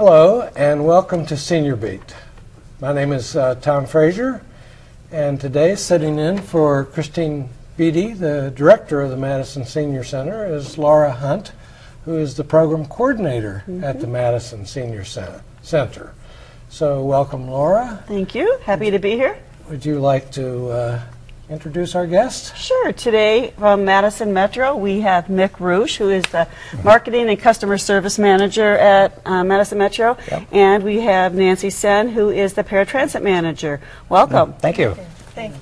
Hello, and welcome to Senior Beat. My name is uh, Tom Frazier, and today sitting in for Christine Beatty, the director of the Madison Senior Center, is Laura Hunt, who is the program coordinator at the Madison Senior Cen- Center. So, welcome, Laura. Thank you. Happy to be here. Would you like to uh, introduce our guest? Sure. Today from Madison Metro, we have Mick Rusch, who is the Marketing and Customer Service Manager at uh, Madison Metro. Yep. And we have Nancy Sen, who is the Paratransit Manager. Welcome. Thank you. Thank you.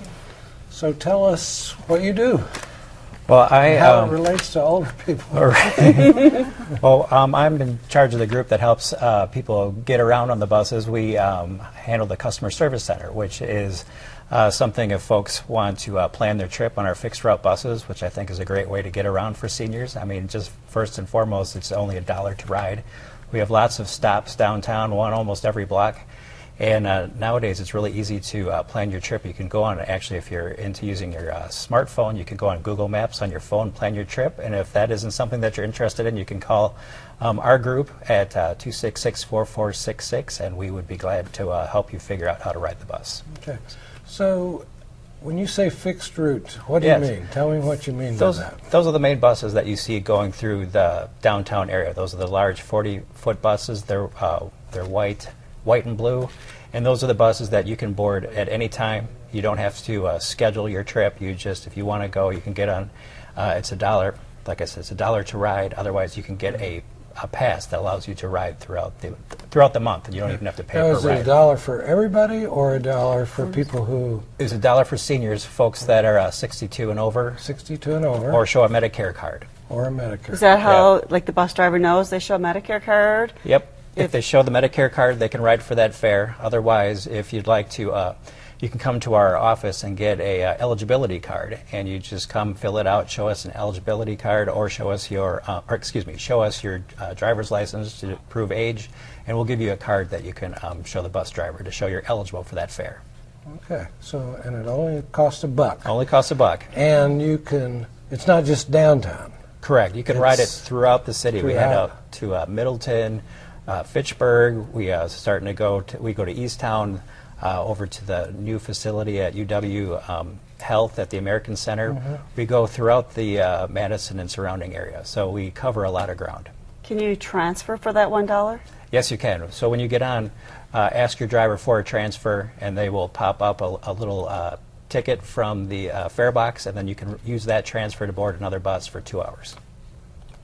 So, tell us what you do, Well, I how um, it relates to older people. well, um, I'm in charge of the group that helps uh, people get around on the buses. We um, handle the customer service center, which is uh, something if folks want to uh, plan their trip on our fixed route buses, which I think is a great way to get around for seniors. I mean, just first and foremost, it's only a dollar to ride. We have lots of stops downtown, one almost every block. And uh, nowadays, it's really easy to uh, plan your trip. You can go on, actually, if you're into using your uh, smartphone, you can go on Google Maps on your phone, plan your trip. And if that isn't something that you're interested in, you can call um, our group at uh, 266 4466, and we would be glad to uh, help you figure out how to ride the bus. Okay. So, when you say fixed route, what do Yes. you mean? Tell me what you mean Those, by that. those are the main buses that you see going through the downtown area. Those are the large 40-foot buses. They're uh, they're white, white and blue, and those are the buses that you can board at any time. You don't have to uh, schedule your trip. You just, if you want to go, you can get on. Uh, it's a dollar. Like I said, it's a dollar to ride. Otherwise, you can get a, a pass that allows you to ride throughout the throughout the month, and you don't even have to pay Now, per is it ride. a dollar for everybody or a dollar for people who It's a dollar for seniors, folks that are uh, 62 and over, 62 and over or show a Medicare card. or a Medicare? Is that how, like, the bus driver knows they show a Medicare card? Yep. If, If- they show the Medicare card, they can ride for that fare. Otherwise, if you'd like to, uh, you can come to our office and get a uh, eligibility card, and you just come fill it out, show us an eligibility card, or show us your, uh, or excuse me, show us your uh, driver's license to prove age, and we'll give you a card that you can um, show the bus driver to show you're eligible for that fare. Okay. So, and it only costs a buck. Only costs a buck. And you can, it's not just downtown. Correct. You can ride it throughout the city. We head throughout. out to uh, Middleton, uh, Fitchburg. We uh, starting to go. To, we go to East Towne, uh, over to the new facility at UW um, Health at the American Center. Mm-hmm. We go throughout the uh, Madison and surrounding area. So we cover a lot of ground. Can you transfer for that $1? Yes, you can. So when you get on, uh, ask your driver for a transfer, and they will pop up a, a little uh, ticket from the uh, fare box, and then you can use that transfer to board another bus for two hours.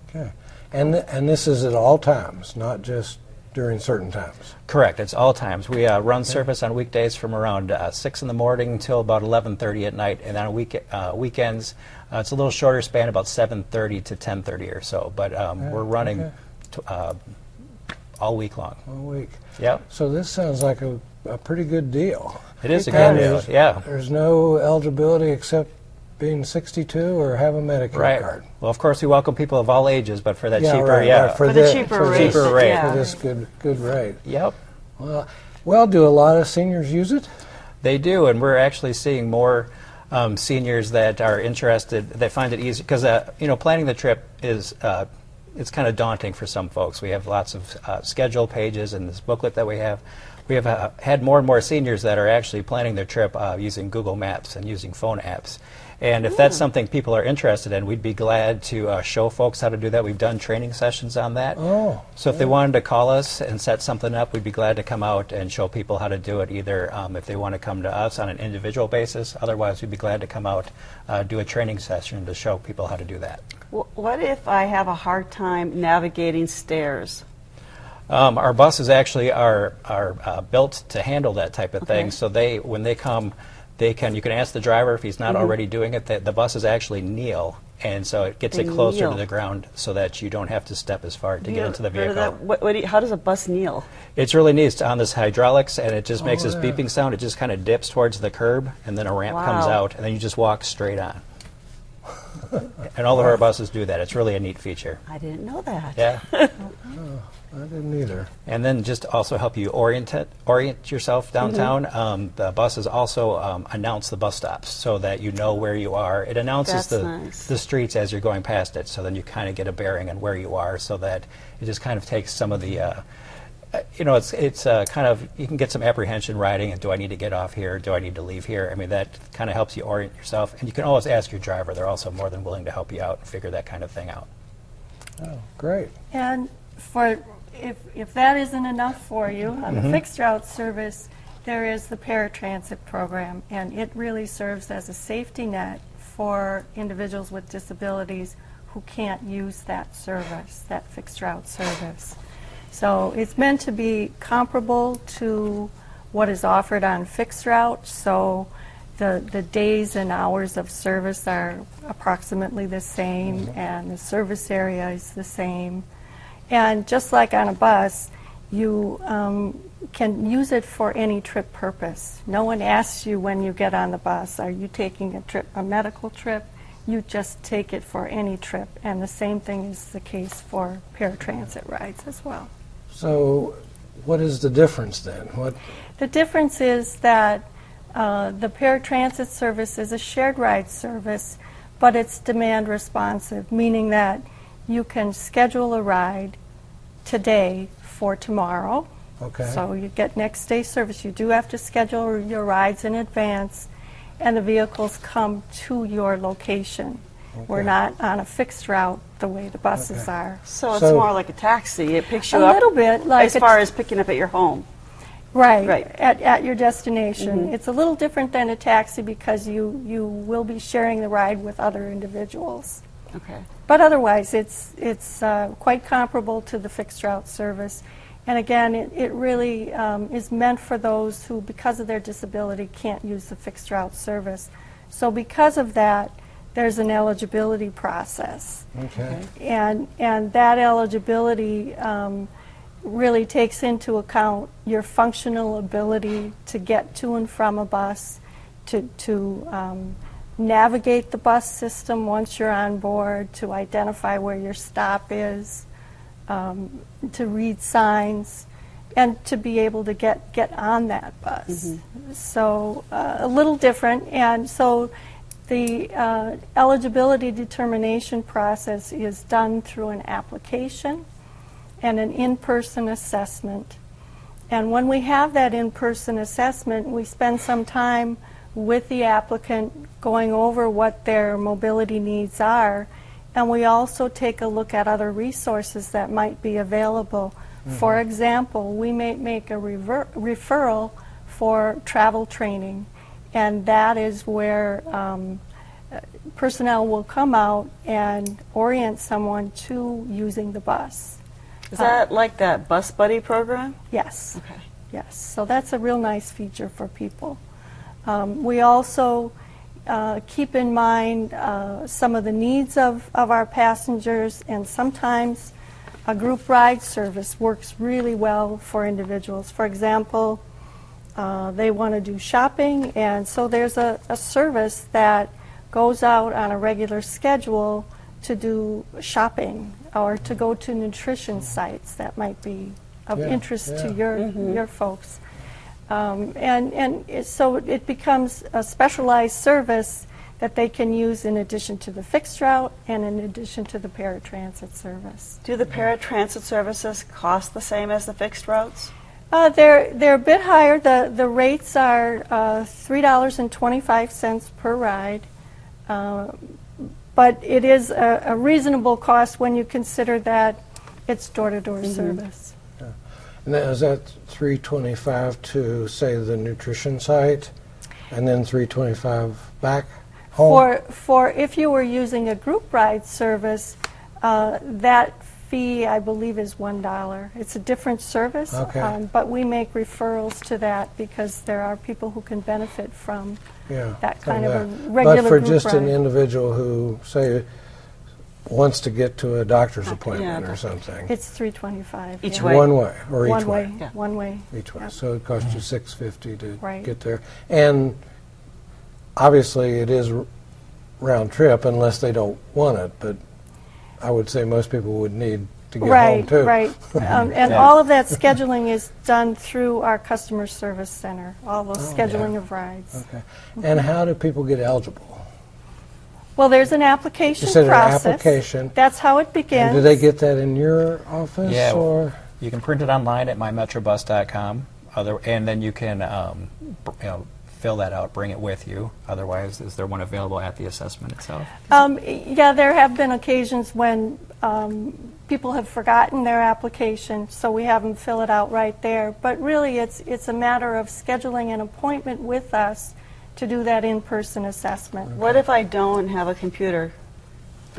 Okay. And, th- and this is at all times, not just during certain times. Correct. It's all times. We uh, run service on weekdays from around uh, six in the morning until about 11:30 at night, and on week uh, weekends uh, it's a little shorter span, about 7:30 to 10:30 or so. But um, Yeah, we're running okay. t- uh, all week long. All week. Yep. So this sounds like a, a pretty good deal. It is a good deal. Yeah. There's no eligibility except being 62 or have a Medicare Right. card. Well, of course, we welcome people of all ages, but for that Yeah, cheaper, right, yeah. right, For the thi- cheaper for rate, Cheaper rate. yeah. For this good good rate. Yep. Well, well, do a lot of seniors use it? They do, and we're actually seeing more um, seniors that are interested, that find it easy, because, uh, you know, planning the trip is, uh, it's kind of daunting for some folks. We have lots of uh, schedule pages in this booklet that we have. We have uh, had more and more seniors that are actually planning their trip uh, using Google Maps and using phone apps. And if that's something people are interested in, we'd be glad to uh, show folks how to do that. We've done training sessions on that. Oh, So if they wanted to call us and set something up, we'd be glad to come out and show people how to do it. Either um, if they want to come to us on an individual basis, otherwise we'd be glad to come out, uh, do a training session to show people how to do that. Wh- What if I have a hard time navigating stairs? Um, our buses actually are are uh, built to handle that type of thing. So they when they come, they can you can ask the driver if he's not mm-hmm. already doing it. that the buses actually kneel, and so it gets They it closer kneel. to the ground so that you don't have to step as far to You get into the vehicle. that? What, what do you- how does a bus kneel? It's really neat. It's on this hydraulics, and it just makes Oh, this beeping sound. It just kind of dips towards the curb, and then a ramp comes out, and then you just walk straight on. and all of our buses do that. It's really a neat feature. I didn't know that. Yeah. I didn't either. And then just to also help you orient it, orient yourself downtown. Um, the buses also um, announce the bus stops so that you know where you are. It announces That's the nice. the streets as you're going past it, so then you kind of get a bearing on where you are, so that it just kind of takes some of the Uh, You know, it's it's uh, kind of you can get some apprehension riding, and do I need to get off here? Do I need to leave here? I mean, that kind of helps you orient yourself, and you can always ask your driver. They're also more than willing to help you out and figure that kind of thing out. Oh, great. And for, if, if that isn't enough for you, on the fixed route service, there is the paratransit program, and it really serves as a safety net for individuals with disabilities who can't use that service, that fixed route service. So it's meant to be comparable to what is offered on fixed route, so the, the days and hours of service are approximately the same, and the service area is the same. And just like on a bus, you um, can use it for any trip purpose. No one asks you when you get on the bus, are you taking a trip, a medical trip? You just take it for any trip. And the same thing is the case for paratransit rides as well. So, what is the difference then? What? The difference is that uh, the paratransit service is a shared ride service, but it's demand responsive, meaning that you can schedule a ride today for tomorrow. Okay. So you get next day service. You do have to schedule your rides in advance, and the vehicles come to your location. We're not on a fixed route the way the buses Okay. are. So it's So- more like a taxi. It picks you A up a little bit like as far t- as picking up at your home. Right, Right. At, at your destination. It's a little different than a taxi because you, you will be sharing the ride with other individuals. Okay. But otherwise, it's, it's uh, quite comparable to the fixed route service. And again, it, it really um, is meant for those who, because of their disability, can't use the fixed route service. So because of that, there's an eligibility process. Okay. And, and that eligibility um, really takes into account your functional ability to get to and from a bus, to, to um, navigate the bus system once you're on board, to identify where your stop is, um, to read signs, and to be able to get, get on that bus. So uh, a little different. And so the uh, eligibility determination process is done through an application and an in-person assessment. And when we have that in-person assessment, we spend some time with the applicant going over what their mobility needs are. And we also take a look at other resources that might be available. For example, we may make a rever- referral for travel training, and that is where um, personnel will come out and orient someone to using the bus. Is that like that bus buddy program? Yes. Okay. Yes, so that's a real nice feature for people. Um, we also uh, keep in mind uh, some of the needs of, of our passengers, and sometimes a group ride service works really well for individuals. For example, uh, they want to do shopping, and so there's a, a service that goes out on a regular schedule to do shopping or to go to nutrition sites that might be of Yeah, interest to yeah. your your folks. Um, and and it, so it becomes a specialized service that they can use in addition to the fixed route and in addition to the paratransit service. Do the paratransit services cost the same as the fixed routes? Uh, they're they're a bit higher. the The rates are uh, three dollars and twenty five cents per ride, uh, but it is a, a reasonable cost when you consider that it's door to door service. Yeah. And that, is that 325 to say the nutrition site, and then 325 back home? For for if you were using a group ride service, uh, that fee I believe is one dollar. It's a different service, um, but we make referrals to that because there are people who can benefit from yeah, that from kind of a that. regular But for group just an ride. individual who say wants to get to a doctor's appointment yeah. or something, It's three twenty five Each yeah. way. one way or One each way, Yeah. one way. each way. Yep. So it costs you 650 to Right. get there, and obviously it is r- round trip unless they don't want it. But I would say most people would need to get home too. right. Um, And Yeah. all of that scheduling is done through our customer service center, all those Oh, yeah. scheduling of rides. Okay. And how do people get eligible? Well, there's an application You said an process. application. That's how it begins. And do they get that in your office Yeah. or? You can print it online at mymetrobus.com, other, and then you can um, you know, fill that out, bring it with you. Otherwise, is there one available at the assessment itself? Um, Yeah, there have been occasions when um, people have forgotten their application, so we have them fill it out right there. But really, it's, it's a matter of scheduling an appointment with us to do that in-person assessment. What if I don't have a computer?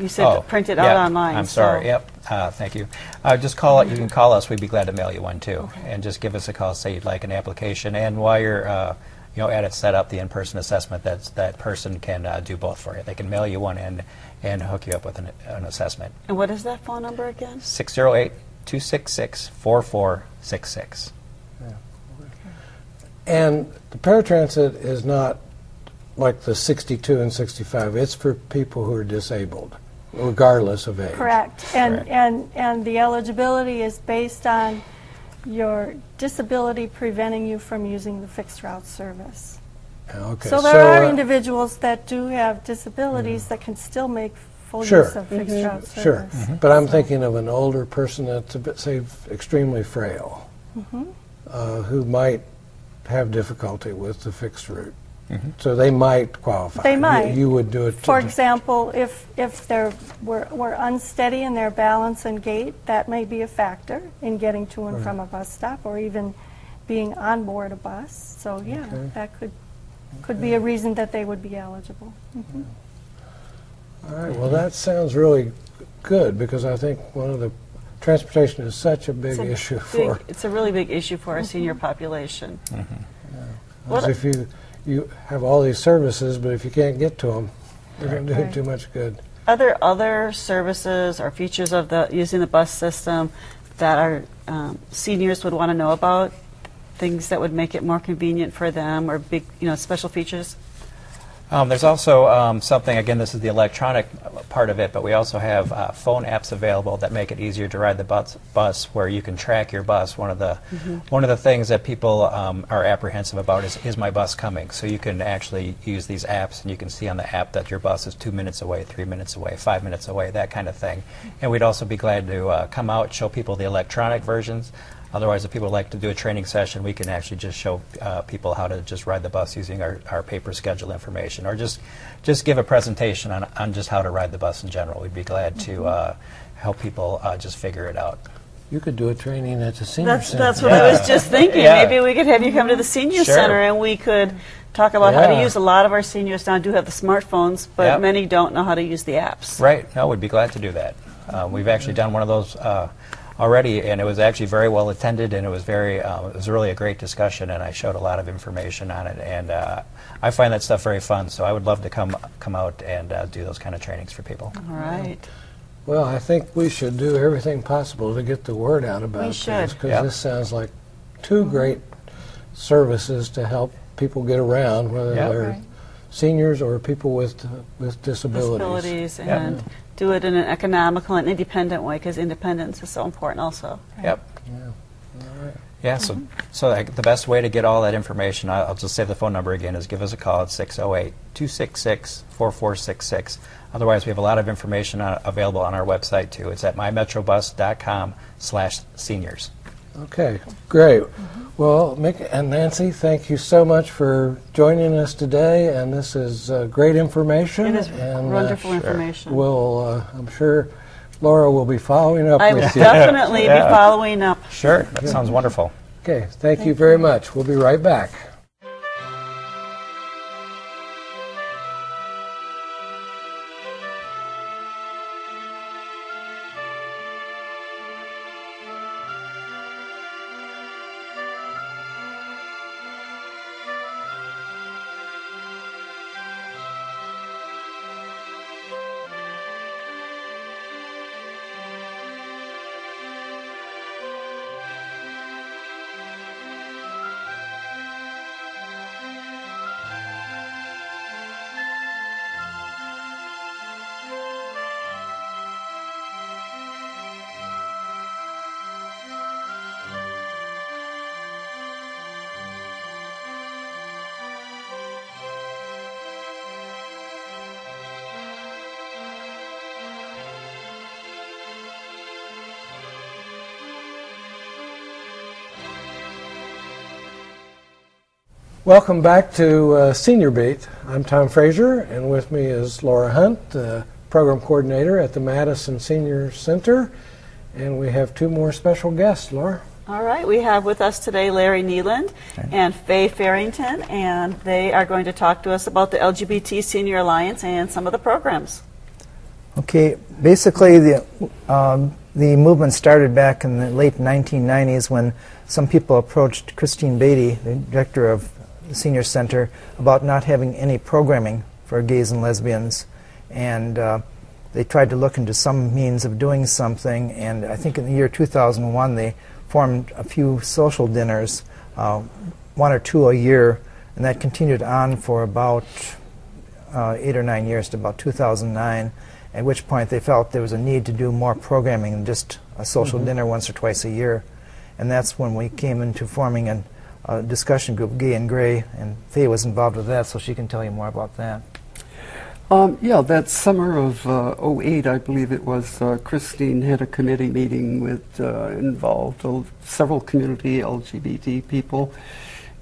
You said Oh, print it out online. I'm so- sorry. Yep. Uh, thank you. Uh, just call it. You can call us. We'd be glad to mail you one too, and just give us a call. Say you'd like an application, and while you're uh, you know at it, set up the in-person assessment. That's that person can uh, do both for you. They can mail you one and and hook you up with an, an assessment. And what is that phone number again? 608 266 4466. And the paratransit is not like the 62 and 65. It's for people who are disabled, regardless of age. Correct. And, Correct. and, and the eligibility is based on your disability preventing you from using the fixed route service. Okay. So there are uh, individuals that do have disabilities that can still make full Sure. use of fixed route service. Sure, but I'm thinking of an older person that's a bit, say, extremely frail, Mm-hmm. uh, who might have difficulty with the fixed route. Mm-hmm. So they might qualify. They You- might. You would do it. For the- example, if, if they're, were, were unsteady in their balance and gait, that may be a factor in getting to and from a bus stop or even being on board a bus. So, yeah, Okay. that could, could be a reason that they would be eligible. Mhm. All right, well, that sounds really good, because I think one of the, transportation is such a big It's a issue big- for, It's a really big issue for our senior mm-hmm. population. Mm-hmm. What- as if you, you have all these services, but if you can't get to them, you're going to do Right. too much good. Are there other services or features of the using the bus system that our um, seniors would want to know about? Things that would make it more convenient for them, or big, you know, special features. Um, there's also um, something, again, this is the electronic part of it, but we also have uh, phone apps available that make it easier to ride the bus, bus where you can track your bus. One of the, one of the things that people um, are apprehensive about is, is my bus coming? So you can actually use these apps and you can see on the app that your bus is two minutes away, three minutes away, five minutes away, that kind of thing. And we'd also be glad to uh, come out, show people the electronic versions. Otherwise, if people like to do a training session, we can actually just show uh, people how to just ride the bus using our, our paper schedule information, or just just give a presentation on, on just how to ride the bus in general. We'd be glad to uh, help people uh, just figure it out. You could do a training at the senior That's center. that's what I was just thinking. Yeah. Maybe we could have you come to the senior Sure. center and we could talk about how to use. A lot of our seniors now do have the smartphones, but Yep. many don't know how to use the apps. Right? No, we'd be glad to do that. Uh, we've actually done one of those uh, already, and it was actually very well attended, and it was very uh, it was really a great discussion, and I showed a lot of information on it, and uh, I find that stuff very fun. So I would love to come come out and uh, do those kind of trainings for people. All right. Well, I think we should do everything possible to get the word out about We this. should. Because Yeah. this sounds like two great services to help people get around, whether Yeah. they're Right. seniors or people with, with disabilities. Disabilities Yeah. and do it in an economical and independent way because independence is so important also. Yep. Yeah. All right. Yeah, so, so the best way to get all that information, I'll, I'll just say the phone number again, is give us a call at 608 266 4466. Otherwise, we have a lot of information on, available on our website too. It's at mymetrobus.com slash seniors. Okay, great. Well, Mick and Nancy, thank you so much for joining us today, and this is uh, great information. It is and, uh, wonderful information. We'll, uh, I'm sure Laura will be following up I will with you. definitely be following up. Sure, that sounds wonderful. Okay, thank you very much. We'll be right back. Welcome back to uh, Senior Beat. I'm Tom Frazier, and with me is Laura Hunt, the program coordinator at the Madison Senior Center. And we have two more special guests, Laura. All right, we have with us today Larry Nealand and Faye Farrington, and they are going to talk to us about the LGBT Senior Alliance and some of the programs. Okay, basically the um, the movement started back in the late 1990s when some people approached Christine Beatty, the director of the senior center, about not having any programming for gays and lesbians, and uh, they tried to look into some means of doing something. And I think in the year 2001 they formed a few social dinners, uh, one or two a year, and that continued on for about uh, eight or nine years to about 2009 at which point they felt there was a need to do more programming than just a social Mm-hmm. dinner once or twice a year. And that's when we came into forming an, a discussion group, Gay and Gray, and Faye was involved with that, so she can tell you more about that. Um, yeah, that summer of uh, 08, I believe it was, uh, Christine had a committee meeting with uh, involved uh, several community LGBT people,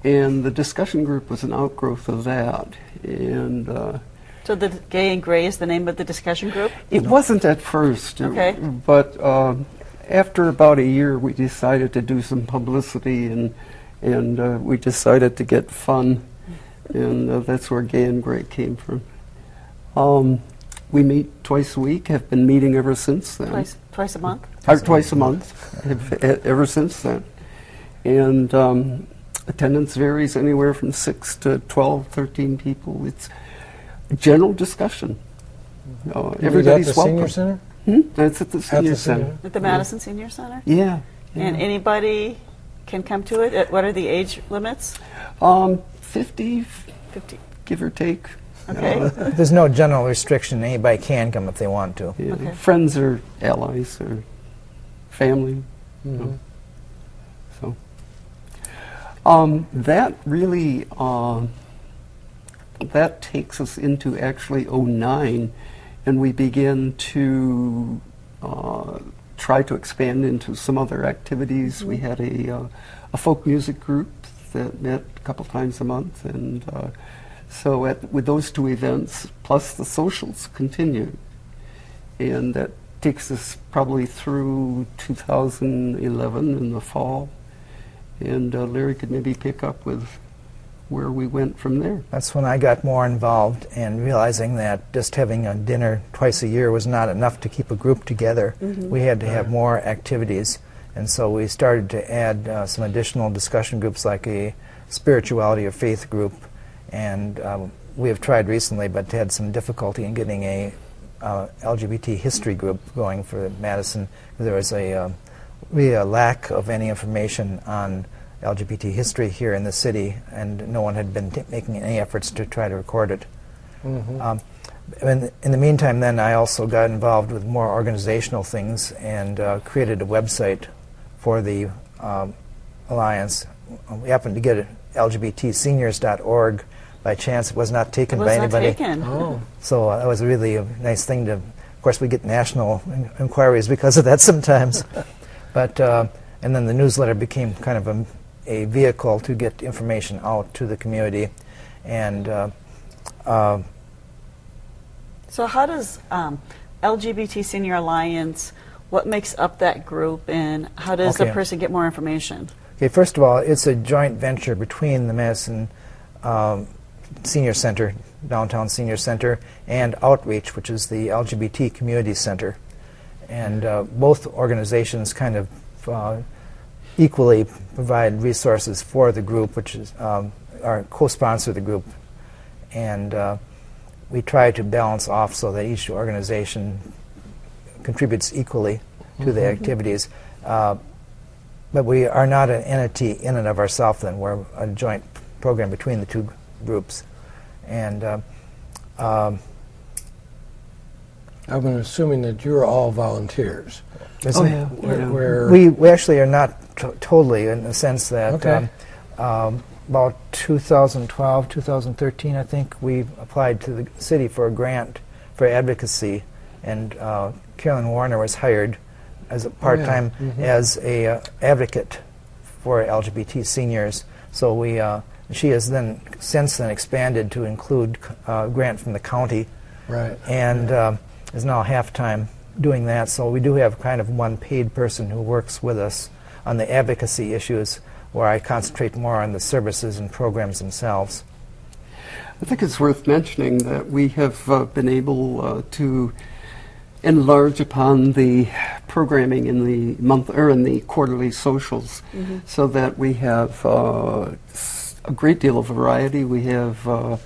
and the discussion group was an outgrowth of that. And uh, So the Gay and Gray is the name of the discussion group? it wasn't at first, Okay. but um, after about a year, we decided to do some publicity, and and uh, we decided to get fun, and uh, that's where Gay and Gray came from. Um, we meet twice a week. Have been meeting ever since then. Twice, twice a month? Or twice a month. have, ever since then, and um, attendance varies anywhere from six to 12, 13 people. It's general discussion. Uh, everybody's at the welcome. Senior Center? Hmm? That's at the At senior center. At the Madison Senior Center? Yeah. And anybody can come to it? At- What are the age limits? Um, 50, 50. give or take. Okay. Uh, There's no general restriction. Anybody can come if they want to. yeah. Okay. Friends or allies or family. Mhm. So um, that really uh, that takes us into actually 09, and we begin to uh, try to expand into some other activities. We had a uh, a folk music group that met a couple times a month, and uh, so at, with those two events plus the socials continued, and that takes us probably through 2011 in the fall. And uh, Larry could maybe pick up with where we went from there. That's when I got more involved and realizing that just having a dinner twice a year was not enough to keep a group together. We had to have more activities. And so we started to add uh, some additional discussion groups like a spirituality or faith group. And um, we have tried recently but had some difficulty in getting a uh, LGBT history group going for Madison. There was a, uh, really a lack of any information on LGBT history here in the city, and no one had been t- making any efforts to try to record it. Mhm. Um, in, in the meantime, then I also got involved with more organizational things and uh, created a website for the um, alliance. We happened to get it lgbtseniors.org by chance. It was not taken It was by not anybody. taken. Oh, So uh, that was a really a nice thing to. Of course, we get national in- inquiries because of that sometimes. but uh, and then the newsletter became kind of a, a vehicle to get information out to the community, and uh, uh, So how does um, LGBT Senior Alliance, what makes up that group, and how does a Okay. person get more information? okay. First of all, it's a joint venture between the Madison um, Senior Center, downtown Senior Center, and Outreach, which is the LGBT Community Center, and uh, both organizations kind of uh, equally provide resources for the group, which is um, are co-sponsor of the group, and uh, we try to balance off so that each organization contributes equally to the activities. Uh, but we are not an entity in and of ourselves. Then we're a joint program between the two groups, and uh, um, I'm assuming that you're all volunteers. Oh, a- yeah. Where, yeah. where We, we actually are not t- totally in the sense that Okay. um, um, about 2012, 2013, I think, we applied to the city for a grant for advocacy, and uh, Carolyn Warner was hired as a part-time Mhm. as a uh, advocate for LGBT seniors. So we uh, She has then since then expanded to include uh, grant from the county Right. and um, is now half time doing that. So we do have kind of one paid person who works with us on the advocacy issues, where I concentrate more on the services and programs themselves. I think it's worth mentioning that we have uh, been able uh, to enlarge upon the programming in the month or in the quarterly socials, so that we have uh, s- a great deal of variety. We have uh,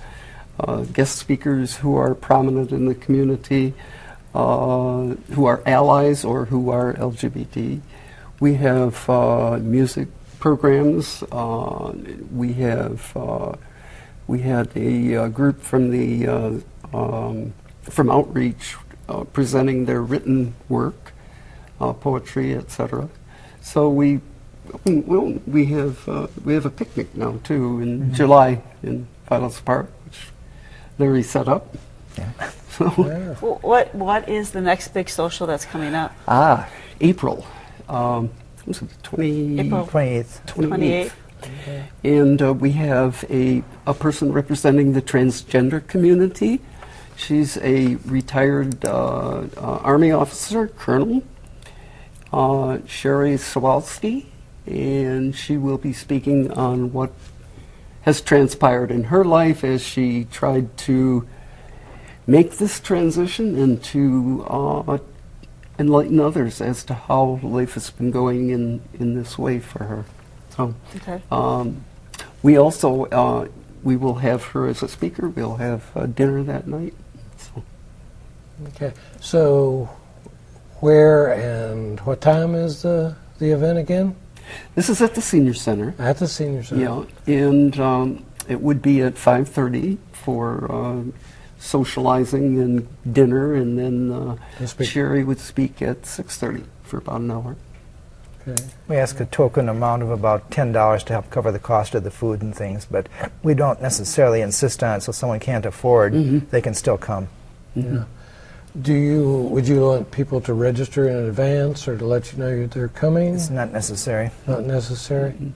uh, guest speakers who are prominent in the community, uh, who are allies or who are LGBT. We have uh, music programs. Uh, we have uh, we had a uh, group from the uh, um, from outreach uh, presenting their written work, uh, poetry, etc. So we well, we have uh, we have a picnic now too in July in Vilas Park, which Larry set up. So Yeah. Wh- What What is the next big social that's coming up? ah, April. Um, was it twenty? April. 28th. 28th? And uh, we have a, a person representing the transgender community. She's a retired uh, uh, Army officer, colonel, uh, Sherry Sawalski, and she will be speaking on what has transpired in her life as she tried to make this transition and to uh, enlighten others as to how life has been going in, in this way for her. So, Okay. um, we also uh, we will have her as a speaker. We'll have uh, dinner that night. So, Okay. So, where and what time is the the event again? this is at the senior center. At the senior center. Yeah, and um, it would be at 5:30 for uh, socializing and dinner, and then uh, Sherry would speak at 6:30 for about an hour. Okay. We ask a token amount of about $10 to help cover the cost of the food and things, but we don't necessarily insist on it so someone can't afford, they can still come. Yeah. Do you would you want people to register in advance or to let you know that they're coming? It's not necessary. Not necessary. Um,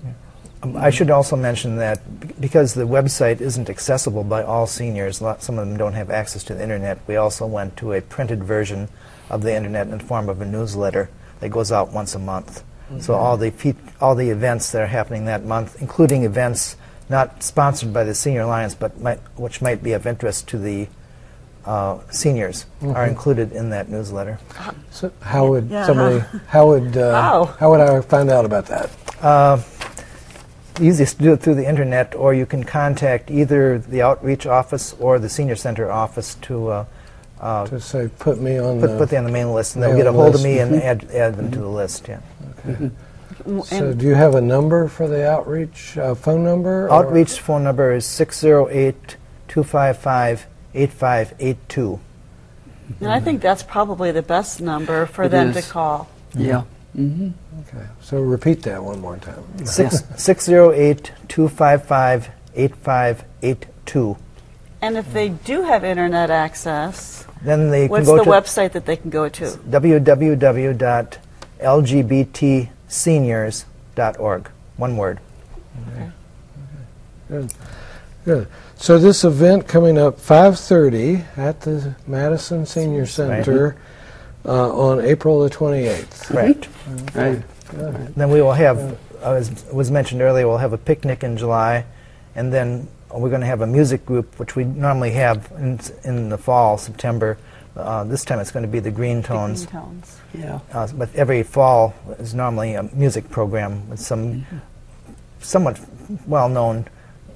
I should also mention that because the website isn't accessible by all seniors, some of them don't have access to the internet, we also went to a printed version of the internet in the form of a newsletter that goes out once a month. So all the fe- all the events that are happening that month, including events not sponsored by the Senior Alliance, but might, which might be of interest to the uh, seniors, are included in that newsletter. So how would Yeah. somebody? How would uh, How? how would I find out about that? Uh, easiest to do it through the internet, or you can contact either the outreach office or the senior center office to uh, uh, To say put me on put, the. put them on the main list, and they'll get a hold of me and add, add them to the list. Yeah. Okay. so do you have a number for the outreach uh, phone number? or- Outreach phone number is 608 255 8582. and I think that's probably the best number for It them to call. Yeah. Hmm Okay. So repeat that one more time. 608 255 8582. And if they do have internet access, Then they what's can the to website that they can go to? www.lgbtseniors.org. One word. Okay. Good. Good. So this event coming up 5:30 at the Madison Senior Center uh, on April the 28th. Correct. Right. Then we will have, as was mentioned earlier, we'll have a picnic in July, and then we're going to have a music group, which we normally have in, in the fall, September. Uh, this time it's going to be the Green Tones. Green Tones. Yeah. Uh, but every fall is normally a music program with some somewhat well-known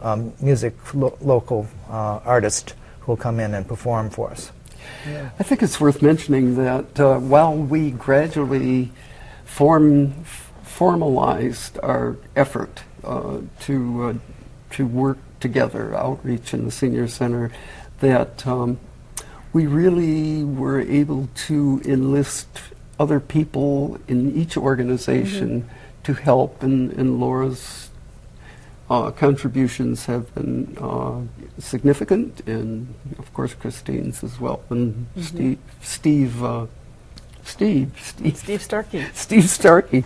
um, music lo- local uh, artist who will come in and perform for us. I think it's worth mentioning that uh, while we gradually form, formalized our effort uh, to uh, to work together, outreach in the senior center, that um, we really were able to enlist other people in each organization to help, and, and Laura's uh, contributions have been uh, significant, and of course Christine's as well, and Steve, Steve, uh, Steve, Steve, Steve Starkey. Steve Starkey,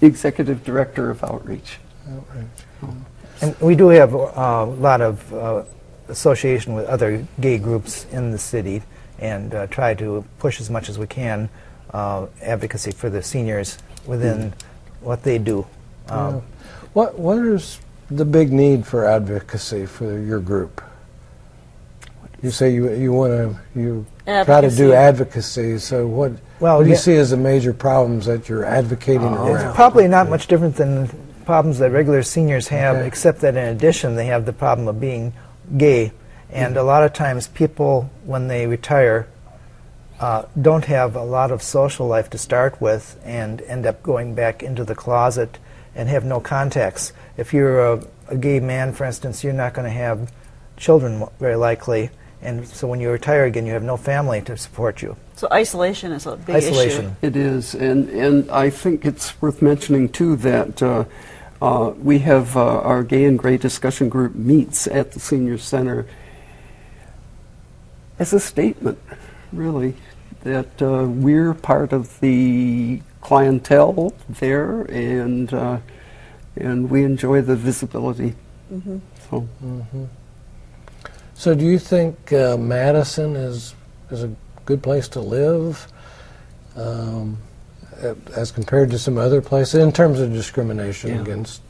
the executive director of outreach. Outreach. And we do have uh, a lot of uh, association with other gay groups in the city and uh, try to push as much as we can uh, advocacy for the seniors within what they do. Um, Yeah. What What is the big need for advocacy for your group? You say you you want to you try to do advocacy. So what Well, what do you yeah. see as the major problems that you're advocating It's around? probably not much different than problems that regular seniors have, Okay. except that in addition they have the problem of being gay. And a lot of times people, when they retire, uh, don't have a lot of social life to start with and end up going back into the closet and have no contacts. If you're a, a gay man, for instance, you're not going to have children very likely. And so when you retire again, you have no family to support you. So isolation is a big Isolation. It is, and, and I think it's worth mentioning too that uh, uh, we have uh, our Gay and Gray discussion group meets at the Senior Center as a statement, really, that uh, we're part of the clientele there, and uh, and we enjoy the visibility. So So do you think uh, Madison is is a good place to live? Um, as compared to some other places in terms of discrimination Yeah. against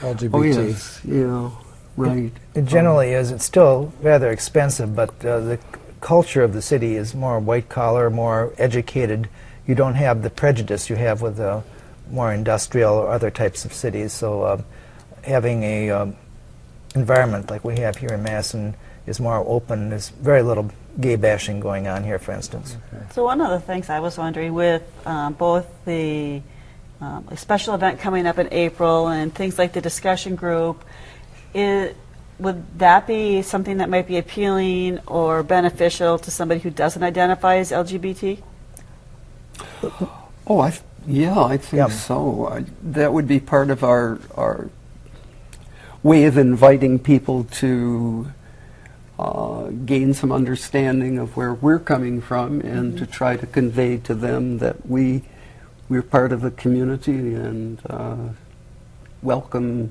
LGBT. oh yes, yeah, right. It generally is. It's still rather expensive, but uh, the culture of the city is more white collar, more educated. You don't have the prejudice you have with uh, more industrial or other types of cities. So uh, having a um, environment like we have here in Madison is more open. There's very little gay bashing going on here, for instance. So one of the things I was wondering with um, both the um, a special event coming up in April and things like the discussion group, i would that be something that might be appealing or beneficial to somebody who doesn't identify as LGBT? Oh, I th- yeah, I think Yeah. so. I, that would be part of our our way of inviting people to uh, gain some understanding of where we're coming from, and to try to convey to them that we we're part of the community and uh, welcome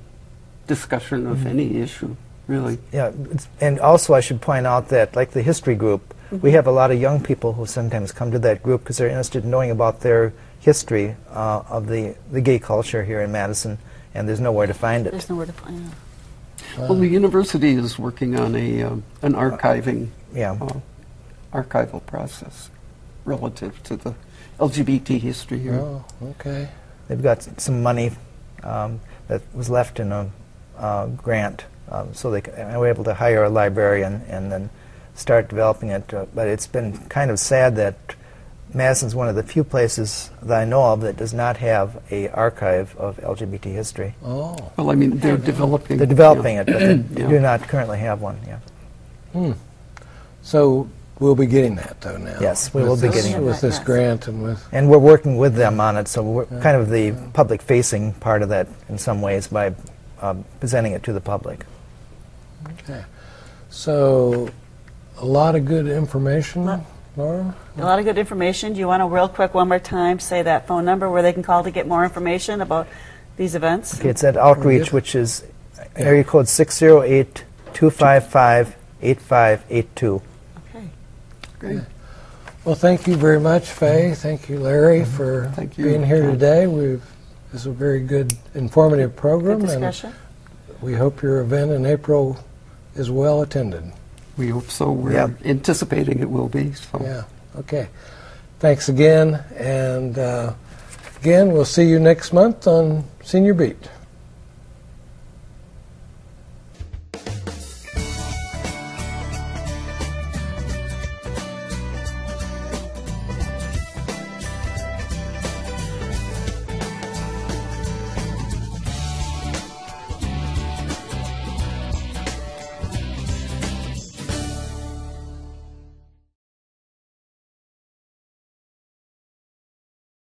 discussion of any issue. Really, Yeah, it's, and also I should point out that, like the history group, we have a lot of young people who sometimes come to that group because they're interested in knowing about their history uh, of the, the gay culture here in Madison, and there's nowhere to find it. There's nowhere to find it. well, the university is working on a uh, an archiving Yeah. uh, archival process relative to the LGBT history here. Oh, okay. They've got some money um, that was left in a uh, grant, um, so they c- and were able to hire a librarian and then start developing it. Uh, but it's been kind of sad that Madison's one of the few places that I know of that does not have a archive of LGBT history. Oh, Well, I mean, they're developing. They're developing it, but they Yeah. do not currently have one. Yeah. Hmm. so we'll be getting that though now. Yes, we with will be getting it. with this Yes. grant and with. And we're working with them on it, so we're kind of the public-facing part of that in some ways by um, presenting it to the public. Okay. So, a lot of good information, Lot- Laura. A lot of good information. Do you want to real quick one more time say that phone number where they can call to get more information about these events? Okay, it's at Outreach, which is area code 608-255-8582. Okay. Great. Well, thank you very much, Faye. Thank you, Larry, mm-hmm. for Thank you, being here today. We've this is a very good, informative program, Good and discussion. we hope your event in April is well attended. We hope so. We're Yep. anticipating it will be. So. Yeah. Okay. Thanks again, and uh, again, we'll see you next month on Senior Beat.